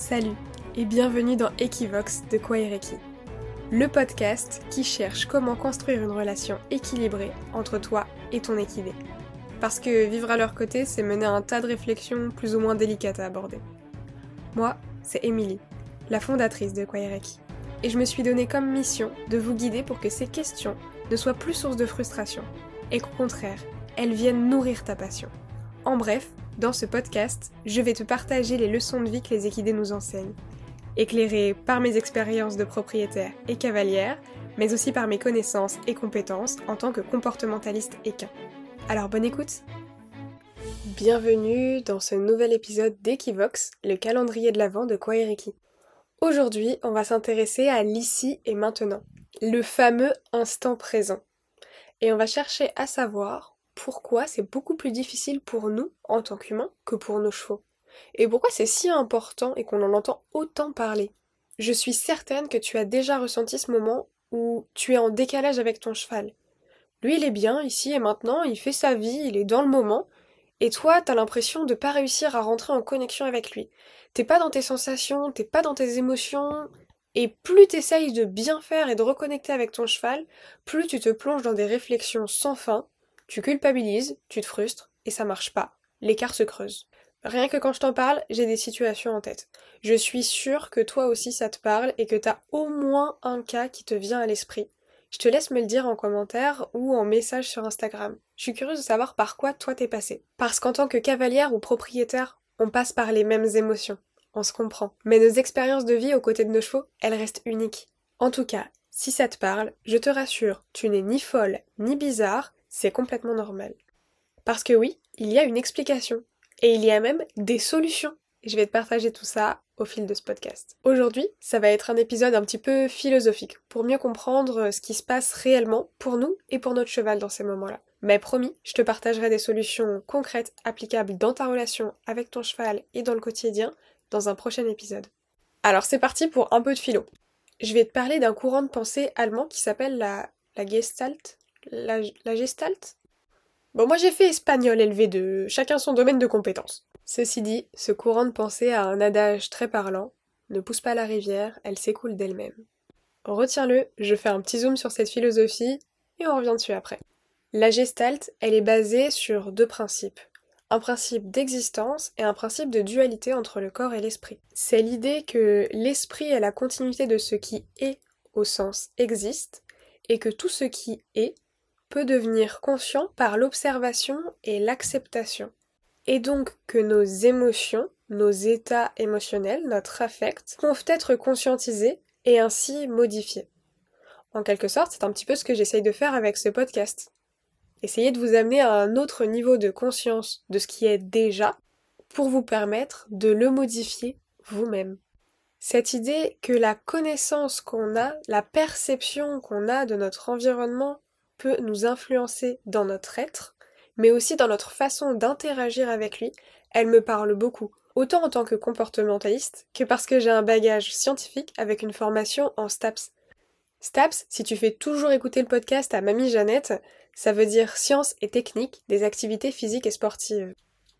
Salut et bienvenue dans Equivox de Kwaireki, le podcast qui cherche comment construire une relation équilibrée entre toi et ton équidé. Parce que vivre à leur côté, c'est mener un tas de réflexions plus ou moins délicates à aborder. Moi, c'est Émilie, la fondatrice de Kwaireki, et je me suis donné comme mission de vous guider pour que ces questions ne soient plus source de frustration, et qu'au contraire, elles viennent nourrir ta passion. En bref, dans ce podcast, je vais te partager les leçons de vie que les équidés nous enseignent, éclairées par mes expériences de propriétaire et cavalière, mais aussi par mes connaissances et compétences en tant que comportementaliste équin. Alors bonne écoute Bienvenue dans ce nouvel épisode d'Equivox, le calendrier de l'Avent de Kwaeriki. Aujourd'hui, on va s'intéresser à l'ici et maintenant, le fameux instant présent. Et on va chercher à savoir pourquoi c'est beaucoup plus difficile pour nous, en tant qu'humains, que pour nos chevaux. Et pourquoi c'est si important et qu'on en entend autant parler? Je suis certaine que tu as déjà ressenti ce moment où tu es en décalage avec ton cheval. Lui, il est bien, ici et maintenant, il fait sa vie, il est dans le moment, et toi, t'as l'impression de pas réussir à rentrer en connexion avec lui. T'es pas dans tes sensations, t'es pas dans tes émotions, et plus t'essayes de bien faire et de reconnecter avec ton cheval, plus tu te plonges dans des réflexions sans fin, tu culpabilises, tu te frustres, et ça marche pas. L'écart se creuse. Rien que quand je t'en parle, j'ai des situations en tête. Je suis sûre que toi aussi ça te parle et que t'as au moins un cas qui te vient à l'esprit. Je te laisse me le dire en commentaire ou en message sur Instagram. Je suis curieuse de savoir par quoi toi t'es passé. Parce qu'en tant que cavalière ou propriétaire, on passe par les mêmes émotions. On se comprend. Mais nos expériences de vie aux côtés de nos chevaux, elles restent uniques. En tout cas, si ça te parle, je te rassure, tu n'es ni folle ni bizarre, c'est complètement normal. Parce que oui, il y a une explication. Et il y a même des solutions. Et je vais te partager tout ça au fil de ce podcast. Aujourd'hui, ça va être un épisode un petit peu philosophique, pour mieux comprendre ce qui se passe réellement pour nous et pour notre cheval dans ces moments-là. Mais promis, je te partagerai des solutions concrètes applicables dans ta relation avec ton cheval et dans le quotidien dans un prochain épisode. Alors c'est parti pour un peu de philo. Je vais te parler d'un courant de pensée allemand qui s'appelle la, la Gestalt, la, gestalt Bon, moi j'ai fait espagnol LV2, chacun son domaine de compétence. Ceci dit, ce courant de pensée a un adage très parlant ne pousse pas la rivière, elle s'écoule d'elle-même. Retiens-le, je fais un petit zoom sur cette philosophie et on revient dessus après. La gestalt, elle est basée sur deux principes. Un principe d'existence et un principe de dualité entre le corps et l'esprit. C'est l'idée que l'esprit est la continuité de ce qui est au sens existe et que tout ce qui est peut devenir conscient par l'observation et l'acceptation. Et donc que nos émotions, nos états émotionnels, notre affect, peuvent être conscientisés et ainsi modifiés. En quelque sorte, c'est un petit peu ce que j'essaye de faire avec ce podcast. Essayer de vous amener à un autre niveau de conscience de ce qui est déjà pour vous permettre de le modifier vous-même. Cette idée que la connaissance qu'on a, la perception qu'on a de notre environnement nous influencer dans notre être, mais aussi dans notre façon d'interagir avec lui, elle me parle beaucoup, autant en tant que comportementaliste que parce que j'ai un bagage scientifique avec une formation en STAPS. STAPS, si tu fais toujours écouter le podcast à Mamie Jeannette, ça veut dire sciences et techniques des activités physiques et sportives.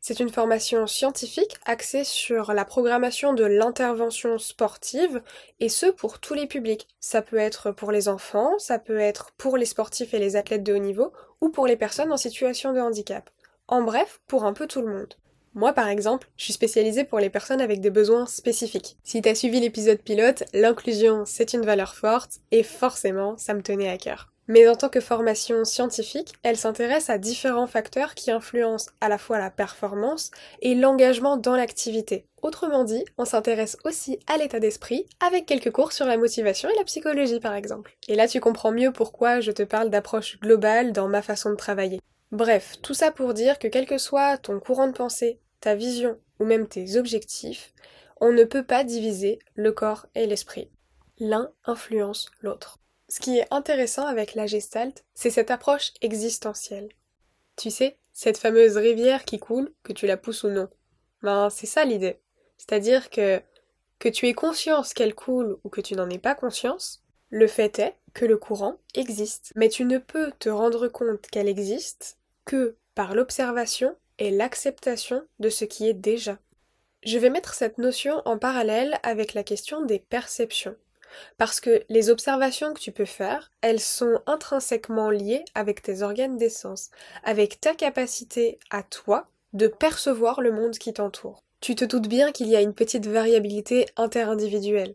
C'est une formation scientifique axée sur la programmation de l'intervention sportive et ce pour tous les publics. Ça peut être pour les enfants, ça peut être pour les sportifs et les athlètes de haut niveau ou pour les personnes en situation de handicap. En bref, pour un peu tout le monde. Moi par exemple, je suis spécialisée pour les personnes avec des besoins spécifiques. Si t'as suivi l'épisode pilote, l'inclusion c'est une valeur forte et forcément ça me tenait à cœur. Mais en tant que formation scientifique, elle s'intéresse à différents facteurs qui influencent à la fois la performance et l'engagement dans l'activité. Autrement dit, on s'intéresse aussi à l'état d'esprit avec quelques cours sur la motivation et la psychologie par exemple. Et là tu comprends mieux pourquoi je te parle d'approche globale dans ma façon de travailler. Bref, tout ça pour dire que quel que soit ton courant de pensée, ta vision ou même tes objectifs, on ne peut pas diviser le corps et l'esprit. L'un influence l'autre. Ce qui est intéressant avec la gestalt, c'est cette approche existentielle. Tu sais, cette fameuse rivière qui coule, que tu la pousses ou non. Ben, c'est ça l'idée. C'est-à-dire que, que tu aies conscience qu'elle coule ou que tu n'en aies pas conscience, le fait est que le courant existe. Mais tu ne peux te rendre compte qu'elle existe que par l'observation et l'acceptation de ce qui est déjà. Je vais mettre cette notion en parallèle avec la question des perceptions. Parce que les observations que tu peux faire, elles sont intrinsèquement liées avec tes organes d'essence, avec ta capacité à toi de percevoir le monde qui t'entoure. Tu te doutes bien qu'il y a une petite variabilité interindividuelle.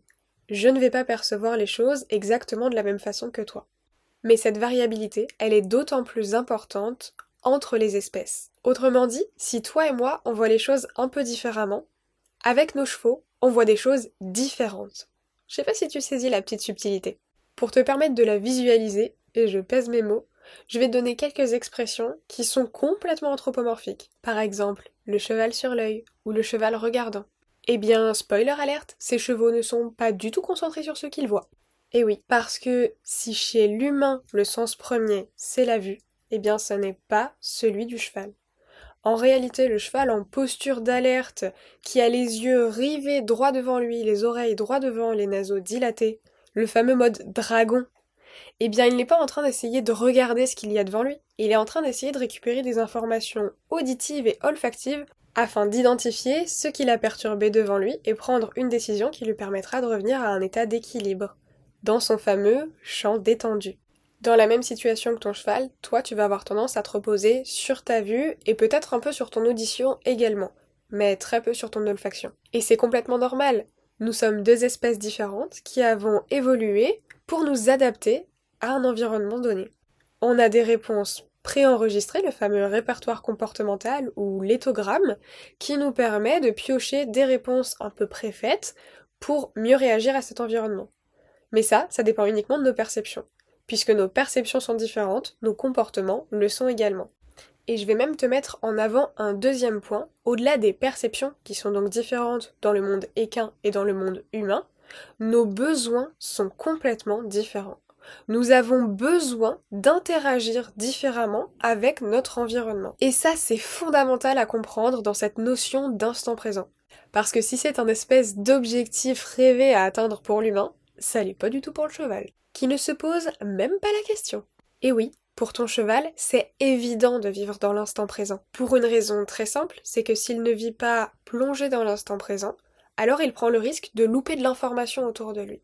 Je ne vais pas percevoir les choses exactement de la même façon que toi. Mais cette variabilité, elle est d'autant plus importante entre les espèces. Autrement dit, si toi et moi, on voit les choses un peu différemment, avec nos chevaux, on voit des choses différentes. Je sais pas si tu saisis la petite subtilité. Pour te permettre de la visualiser, et je pèse mes mots, je vais te donner quelques expressions qui sont complètement anthropomorphiques. Par exemple, le cheval sur l'œil ou le cheval regardant. Eh bien, spoiler alerte, ces chevaux ne sont pas du tout concentrés sur ce qu'ils voient. Eh oui, parce que si chez l'humain le sens premier c'est la vue, eh bien ce n'est pas celui du cheval. En réalité, le cheval en posture d'alerte, qui a les yeux rivés droit devant lui, les oreilles droit devant, les naseaux dilatés, le fameux mode dragon, eh bien il n'est pas en train d'essayer de regarder ce qu'il y a devant lui, il est en train d'essayer de récupérer des informations auditives et olfactives afin d'identifier ce qui l'a perturbé devant lui et prendre une décision qui lui permettra de revenir à un état d'équilibre, dans son fameux champ détendu. Dans la même situation que ton cheval, toi tu vas avoir tendance à te reposer sur ta vue et peut-être un peu sur ton audition également, mais très peu sur ton olfaction. Et c'est complètement normal. Nous sommes deux espèces différentes qui avons évolué pour nous adapter à un environnement donné. On a des réponses préenregistrées, le fameux répertoire comportemental ou l'éthogramme, qui nous permet de piocher des réponses un peu préfaites pour mieux réagir à cet environnement. Mais ça, ça dépend uniquement de nos perceptions puisque nos perceptions sont différentes, nos comportements le sont également. Et je vais même te mettre en avant un deuxième point, au-delà des perceptions qui sont donc différentes dans le monde équin et dans le monde humain, nos besoins sont complètement différents. Nous avons besoin d'interagir différemment avec notre environnement. Et ça, c'est fondamental à comprendre dans cette notion d'instant présent. Parce que si c'est un espèce d'objectif rêvé à atteindre pour l'humain, ça l'est pas du tout pour le cheval qui ne se pose même pas la question. Et oui, pour ton cheval, c'est évident de vivre dans l'instant présent. Pour une raison très simple, c'est que s'il ne vit pas plongé dans l'instant présent, alors il prend le risque de louper de l'information autour de lui.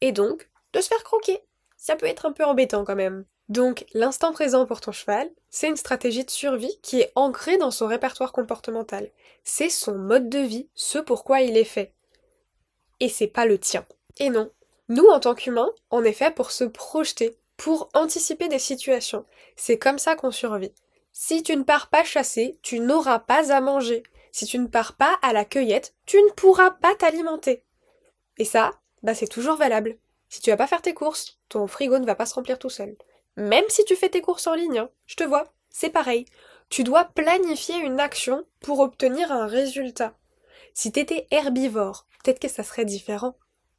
Et donc, de se faire croquer. Ça peut être un peu embêtant quand même. Donc, l'instant présent pour ton cheval, c'est une stratégie de survie qui est ancrée dans son répertoire comportemental. C'est son mode de vie, ce pourquoi il est fait. Et c'est pas le tien. Et non, nous, en tant qu'humains, on est fait pour se projeter, pour anticiper des situations. C'est comme ça qu'on survit. Si tu ne pars pas chasser, tu n'auras pas à manger. Si tu ne pars pas à la cueillette, tu ne pourras pas t'alimenter. Et ça, bah c'est toujours valable. Si tu vas pas faire tes courses, ton frigo ne va pas se remplir tout seul. Même si tu fais tes courses en ligne, hein, je te vois, c'est pareil. Tu dois planifier une action pour obtenir un résultat. Si t'étais herbivore, peut-être que ça serait différent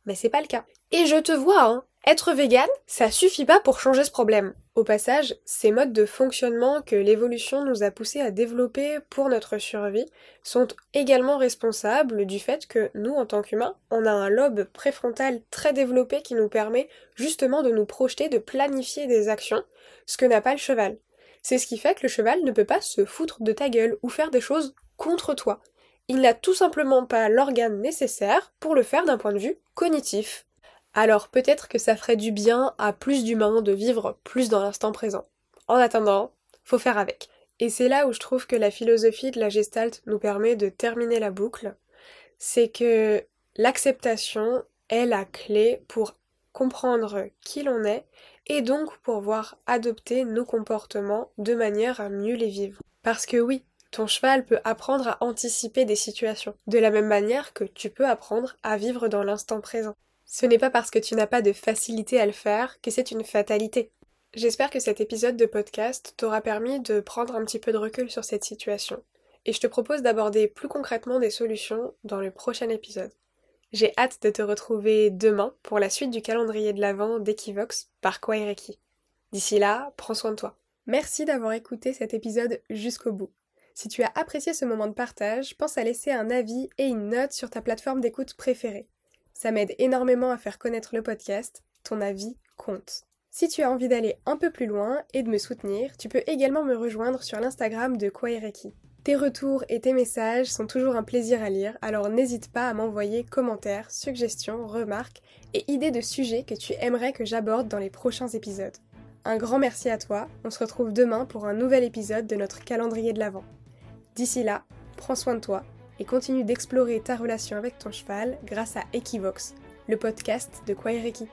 mais c'est pas le cas. Et je te vois, hein, être vegan, ça suffit pas pour changer ce problème. Au passage, ces modes de fonctionnement que l'évolution nous a poussé à développer pour notre survie sont également responsables du fait que nous, en tant qu'humains, on a un lobe préfrontal très développé qui nous permet justement de nous projeter, de planifier des actions, ce que n'a pas le cheval. C'est ce qui fait que le cheval ne peut pas se foutre de ta gueule ou faire des choses contre toi il n'a tout simplement pas l'organe nécessaire pour le faire d'un point de vue cognitif. Alors peut-être que ça ferait du bien à plus d'humains de vivre plus dans l'instant présent. En attendant, faut faire avec. Et c'est là où je trouve que la philosophie de la gestalt nous permet de terminer la boucle. C'est que l'acceptation est la clé pour comprendre qui l'on est et donc pour pouvoir adopter nos comportements de manière à mieux les vivre. Parce que oui, ton cheval peut apprendre à anticiper des situations, de la même manière que tu peux apprendre à vivre dans l'instant présent. Ce n'est pas parce que tu n'as pas de facilité à le faire que c'est une fatalité. J'espère que cet épisode de podcast t'aura permis de prendre un petit peu de recul sur cette situation, et je te propose d'aborder plus concrètement des solutions dans le prochain épisode. J'ai hâte de te retrouver demain pour la suite du calendrier de l'Avent d'Equivox par Kwaireki. D'ici là, prends soin de toi. Merci d'avoir écouté cet épisode jusqu'au bout. Si tu as apprécié ce moment de partage, pense à laisser un avis et une note sur ta plateforme d'écoute préférée. Ça m'aide énormément à faire connaître le podcast, ton avis compte. Si tu as envie d'aller un peu plus loin et de me soutenir, tu peux également me rejoindre sur l'Instagram de Kwaireki. Tes retours et tes messages sont toujours un plaisir à lire, alors n'hésite pas à m'envoyer commentaires, suggestions, remarques et idées de sujets que tu aimerais que j'aborde dans les prochains épisodes. Un grand merci à toi, on se retrouve demain pour un nouvel épisode de notre calendrier de l'Avent. D'ici là, prends soin de toi et continue d'explorer ta relation avec ton cheval grâce à Equivox, le podcast de Quaereki.